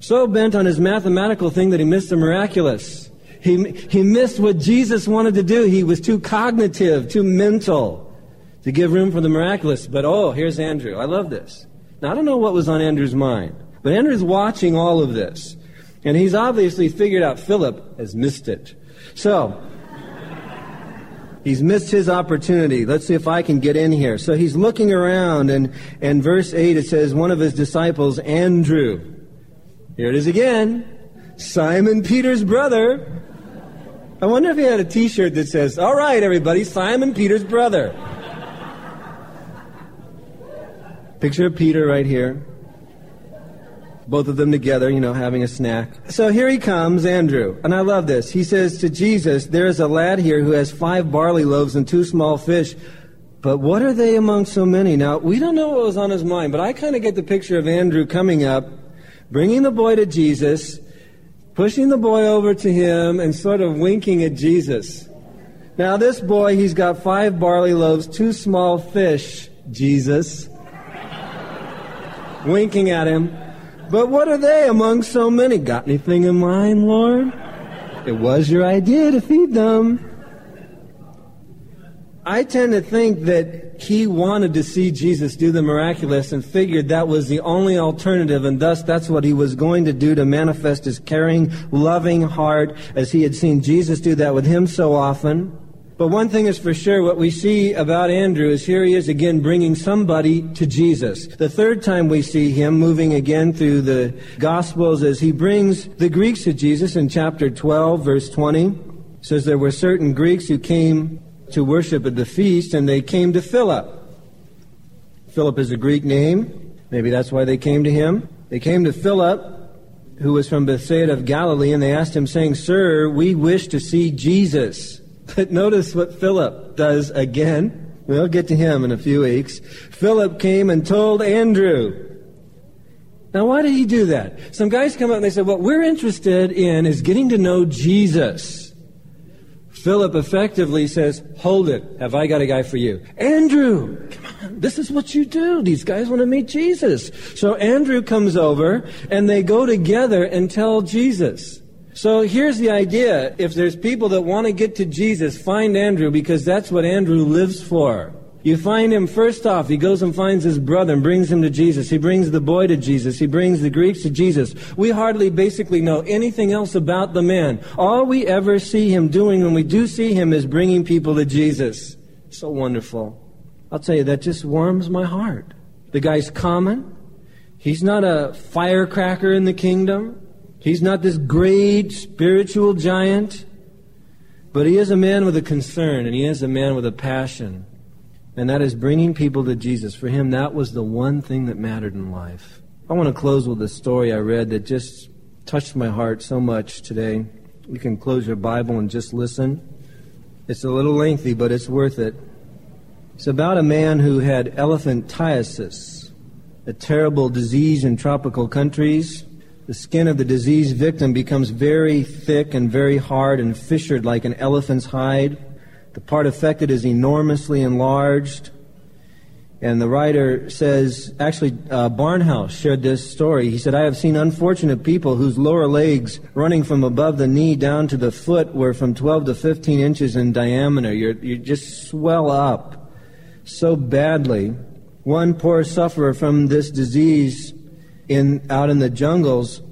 So bent on his mathematical thing that he missed the miraculous. He, he missed what Jesus wanted to do. He was too cognitive, too mental to give room for the miraculous. But oh, here's Andrew. I love this. Now, I don't know what was on Andrew's mind, but Andrew's watching all of this. And he's obviously figured out Philip has missed it. So, he's missed his opportunity. Let's see if I can get in here. So he's looking around, and, and verse 8 it says, one of his disciples, Andrew. Here it is again. Simon Peter's brother. I wonder if he had a t shirt that says, All right, everybody, Simon Peter's brother. Picture of Peter right here both of them together, you know, having a snack. So here he comes, Andrew. And I love this. He says to Jesus, There is a lad here who has five barley loaves and two small fish. But what are they among so many? Now, we don't know what was on his mind, but I kind of get the picture of Andrew coming up, bringing the boy to Jesus, pushing the boy over to him and sort of winking at Jesus. Now, this boy, he's got five barley loaves, two small fish, Jesus, winking at him. But what are they among so many? Got anything in mind, Lord? It was your idea to feed them. I tend to think that he wanted to see Jesus do the miraculous and figured that was the only alternative, and thus that's what he was going to do to manifest his caring, loving heart as he had seen Jesus do that with him so often. But one thing is for sure, what we see about Andrew is here he is again bringing somebody to Jesus. The third time we see him moving again through the Gospels as he brings the Greeks to Jesus in chapter 12, verse 20. says there were certain Greeks who came to worship at the feast, and they came to Philip. Philip is a Greek name. Maybe that's why they came to him. They came to Philip, who was from Bethsaida of Galilee, and they asked him, saying, Sir, we wish to see Jesus. But notice what Philip does again. We'll get to him in a few weeks. Philip came and told Andrew. Now, why did he do that? Some guys come up and they said, What we're interested in is getting to know Jesus. Philip effectively says, Hold it. Have I got a guy for you? Andrew, come on. This is what you do. These guys want to meet Jesus. So Andrew comes over and they go together and tell Jesus. So here's the idea. If there's people that want to get to Jesus, find Andrew because that's what Andrew lives for. You find him first off, he goes and finds his brother and brings him to Jesus. He brings the boy to Jesus. He brings the Greeks to Jesus. We hardly basically know anything else about the man. All we ever see him doing when we do see him is bringing people to Jesus. So wonderful. I'll tell you, that just warms my heart. The guy's common. He's not a firecracker in the kingdom. He's not this great spiritual giant. But he is a man with a concern and he is a man with a passion and that is bringing people to Jesus. For him, that was the one thing that mattered in life. I want to close with a story I read that just touched my heart so much today. You can close your Bible and just listen. It's a little lengthy, but it's worth it. It's about a man who had elephantiasis, a terrible disease in tropical countries. The skin of the diseased victim becomes very thick and very hard and fissured like an elephant's hide. The part affected is enormously enlarged. And the writer says, actually, uh, Barnhouse shared this story. He said, I have seen unfortunate people whose lower legs, running from above the knee down to the foot, were from 12 to 15 inches in diameter. You're, you just swell up so badly. One poor sufferer from this disease in, out in the jungles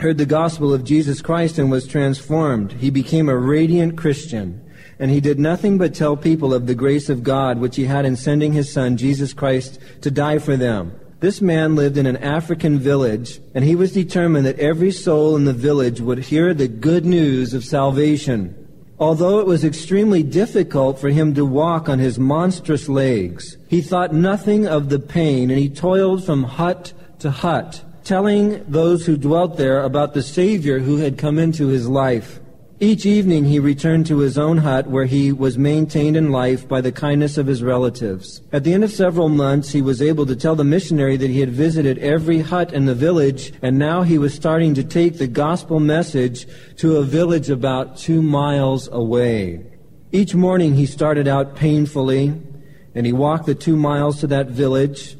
heard the gospel of Jesus Christ and was transformed. He became a radiant Christian and he did nothing but tell people of the grace of God which he had in sending his son, Jesus Christ, to die for them. This man lived in an African village, and he was determined that every soul in the village would hear the good news of salvation. Although it was extremely difficult for him to walk on his monstrous legs, he thought nothing of the pain, and he toiled from hut to hut, telling those who dwelt there about the Savior who had come into his life. Each evening he returned to his own hut where he was maintained in life by the kindness of his relatives. At the end of several months, he was able to tell the missionary that he had visited every hut in the village and now he was starting to take the gospel message to a village about two miles away. Each morning he started out painfully and he walked the two miles to that village,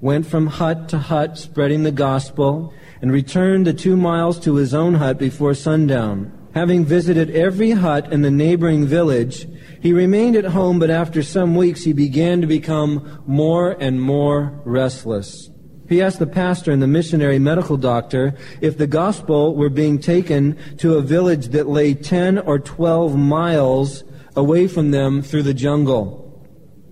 went from hut to hut spreading the gospel, and returned the two miles to his own hut before sundown. Having visited every hut in the neighboring village, he remained at home, but after some weeks he began to become more and more restless. He asked the pastor and the missionary medical doctor if the gospel were being taken to a village that lay 10 or 12 miles away from them through the jungle.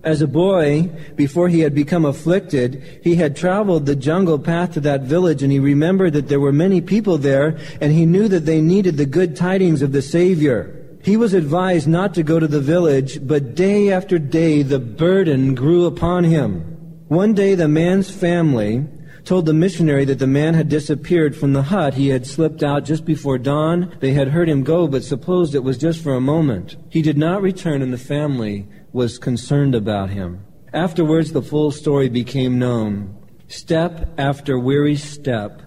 As a boy, before he had become afflicted, he had traveled the jungle path to that village and he remembered that there were many people there and he knew that they needed the good tidings of the Savior. He was advised not to go to the village, but day after day the burden grew upon him. One day the man's family told the missionary that the man had disappeared from the hut. He had slipped out just before dawn. They had heard him go, but supposed it was just for a moment. He did not return, and the family was concerned about him. Afterwards, the full story became known. Step after weary step,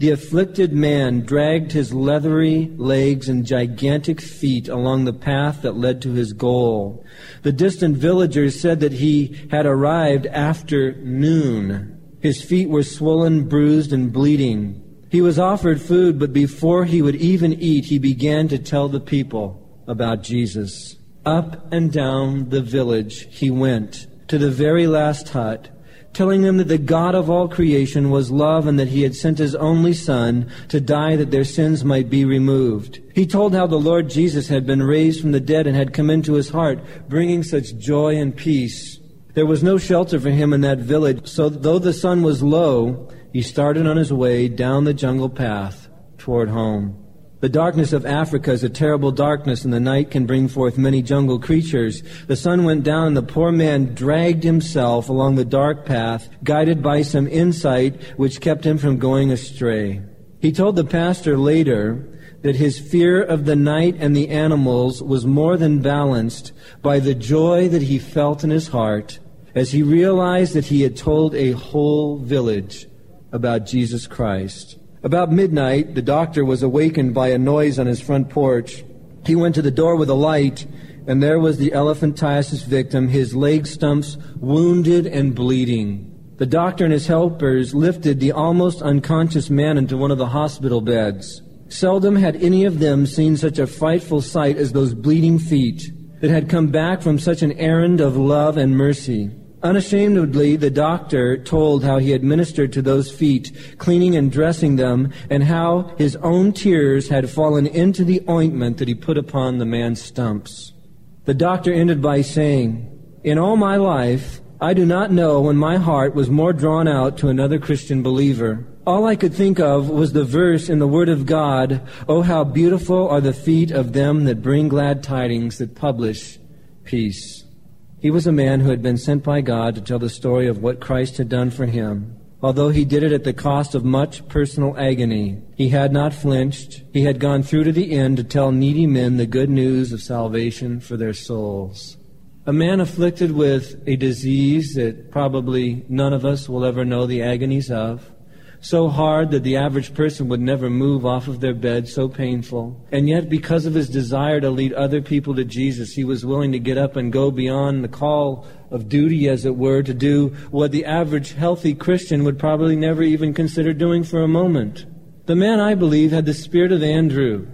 The afflicted man dragged his leathery legs and gigantic feet along the path that led to his goal. The distant villagers said that he had arrived after noon. His feet were swollen, bruised, and bleeding. He was offered food, but before he would even eat, he began to tell the people about Jesus. Up and down the village he went to the very last hut telling them that the God of all creation was love and that he had sent his only Son to die that their sins might be removed. He told how the Lord Jesus had been raised from the dead and had come into his heart, bringing such joy and peace. There was no shelter for him in that village, so though the sun was low, he started on his way down the jungle path toward home. The darkness of Africa is a terrible darkness, and the night can bring forth many jungle creatures. The sun went down, and the poor man dragged himself along the dark path, guided by some insight which kept him from going astray. He told the pastor later that his fear of the night and the animals was more than balanced by the joy that he felt in his heart as he realized that he had told a whole village about Jesus Christ. About midnight, the doctor was awakened by a noise on his front porch. He went to the door with a light, and there was the elephantiasis victim, his leg stumps wounded and bleeding. The doctor and his helpers lifted the almost unconscious man into one of the hospital beds. Seldom had any of them seen such a frightful sight as those bleeding feet that had come back from such an errand of love and mercy. Unashamedly, the doctor told how he had ministered to those feet, cleaning and dressing them, and how his own tears had fallen into the ointment that he put upon the man's stumps. The doctor ended by saying, In all my life, I do not know when my heart was more drawn out to another Christian believer. All I could think of was the verse in the Word of God, Oh, how beautiful are the feet of them that bring glad tidings that publish peace. He was a man who had been sent by God to tell the story of what Christ had done for him. Although he did it at the cost of much personal agony, he had not flinched. He had gone through to the end to tell needy men the good news of salvation for their souls. A man afflicted with a disease that probably none of us will ever know the agonies of so hard that the average person would never move off of their bed, so painful. And yet, because of his desire to lead other people to Jesus, he was willing to get up and go beyond the call of duty, as it were, to do what the average healthy Christian would probably never even consider doing for a moment. The man, I believe, had the spirit of Andrew.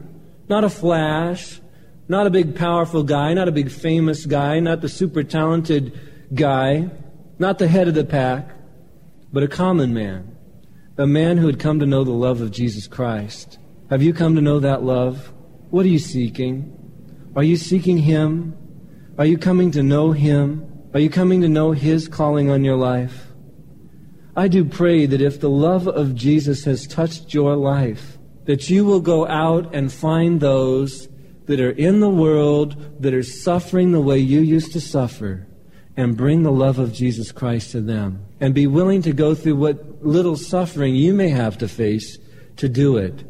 Not a flash, not a big powerful guy, not a big famous guy, not the super talented guy, not the head of the pack, but a common man a man who had come to know the love of Jesus Christ. Have you come to know that love? What are you seeking? Are you seeking Him? Are you coming to know Him? Are you coming to know His calling on your life? I do pray that if the love of Jesus has touched your life, that you will go out and find those that are in the world that are suffering the way you used to suffer and bring the love of Jesus Christ to them and be willing to go through what little suffering you may have to face to do it,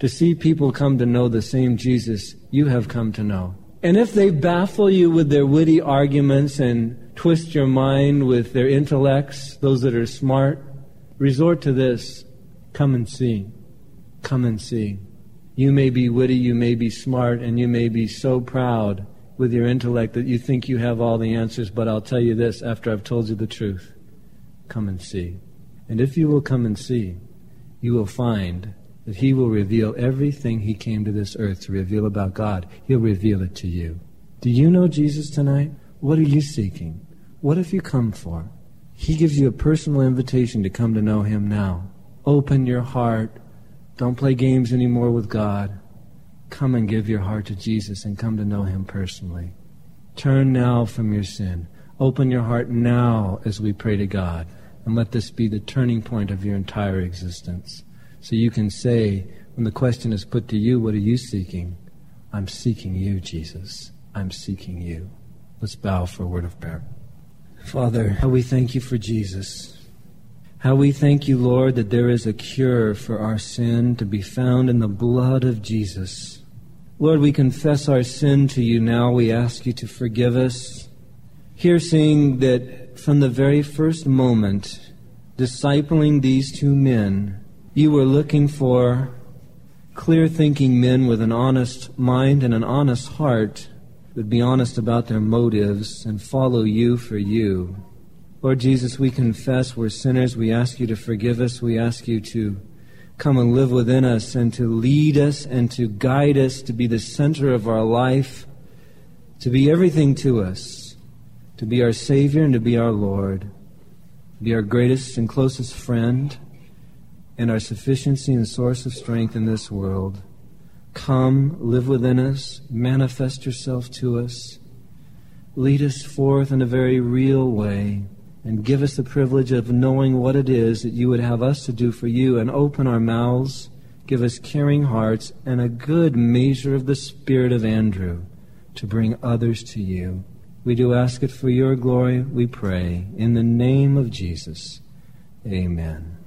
to see people come to know the same Jesus you have come to know. And if they baffle you with their witty arguments and twist your mind with their intellects, those that are smart, resort to this. Come and see. Come and see. You may be witty, you may be smart, and you may be so proud with your intellect that you think you have all the answers, but I'll tell you this after I've told you the truth. Come and see. And if you will come and see, you will find that He will reveal everything He came to this earth to reveal about God. He'll reveal it to you. Do you know Jesus tonight? What are you seeking? What have you come for? He gives you a personal invitation to come to know Him now. Open your heart. Don't play games anymore with God. Come and give your heart to Jesus and come to know Him personally. Turn now from your sin. Open your heart now as we pray to God. And let this be the turning point of your entire existence. So you can say, when the question is put to you, what are you seeking? I'm seeking you, Jesus. I'm seeking you. Let's bow for a word of prayer. Father, how we thank you for Jesus. How we thank you, Lord, that there is a cure for our sin to be found in the blood of Jesus. Lord, we confess our sin to you now. We ask you to forgive us. Here, seeing that from the very first moment, discipling these two men, you were looking for clear thinking men with an honest mind and an honest heart would be honest about their motives and follow you for you. Lord Jesus, we confess we're sinners. We ask you to forgive us. We ask you to come and live within us and to lead us and to guide us to be the center of our life, to be everything to us, to be our Savior and to be our Lord, be our greatest and closest friend and our sufficiency and source of strength in this world. Come, live within us, manifest yourself to us, lead us forth in a very real way and give us the privilege of knowing what it is that you would have us to do for you and open our mouths, give us caring hearts, and a good measure of the spirit of Andrew to bring others to you. We do ask it for your glory, we pray. In the name of Jesus, amen.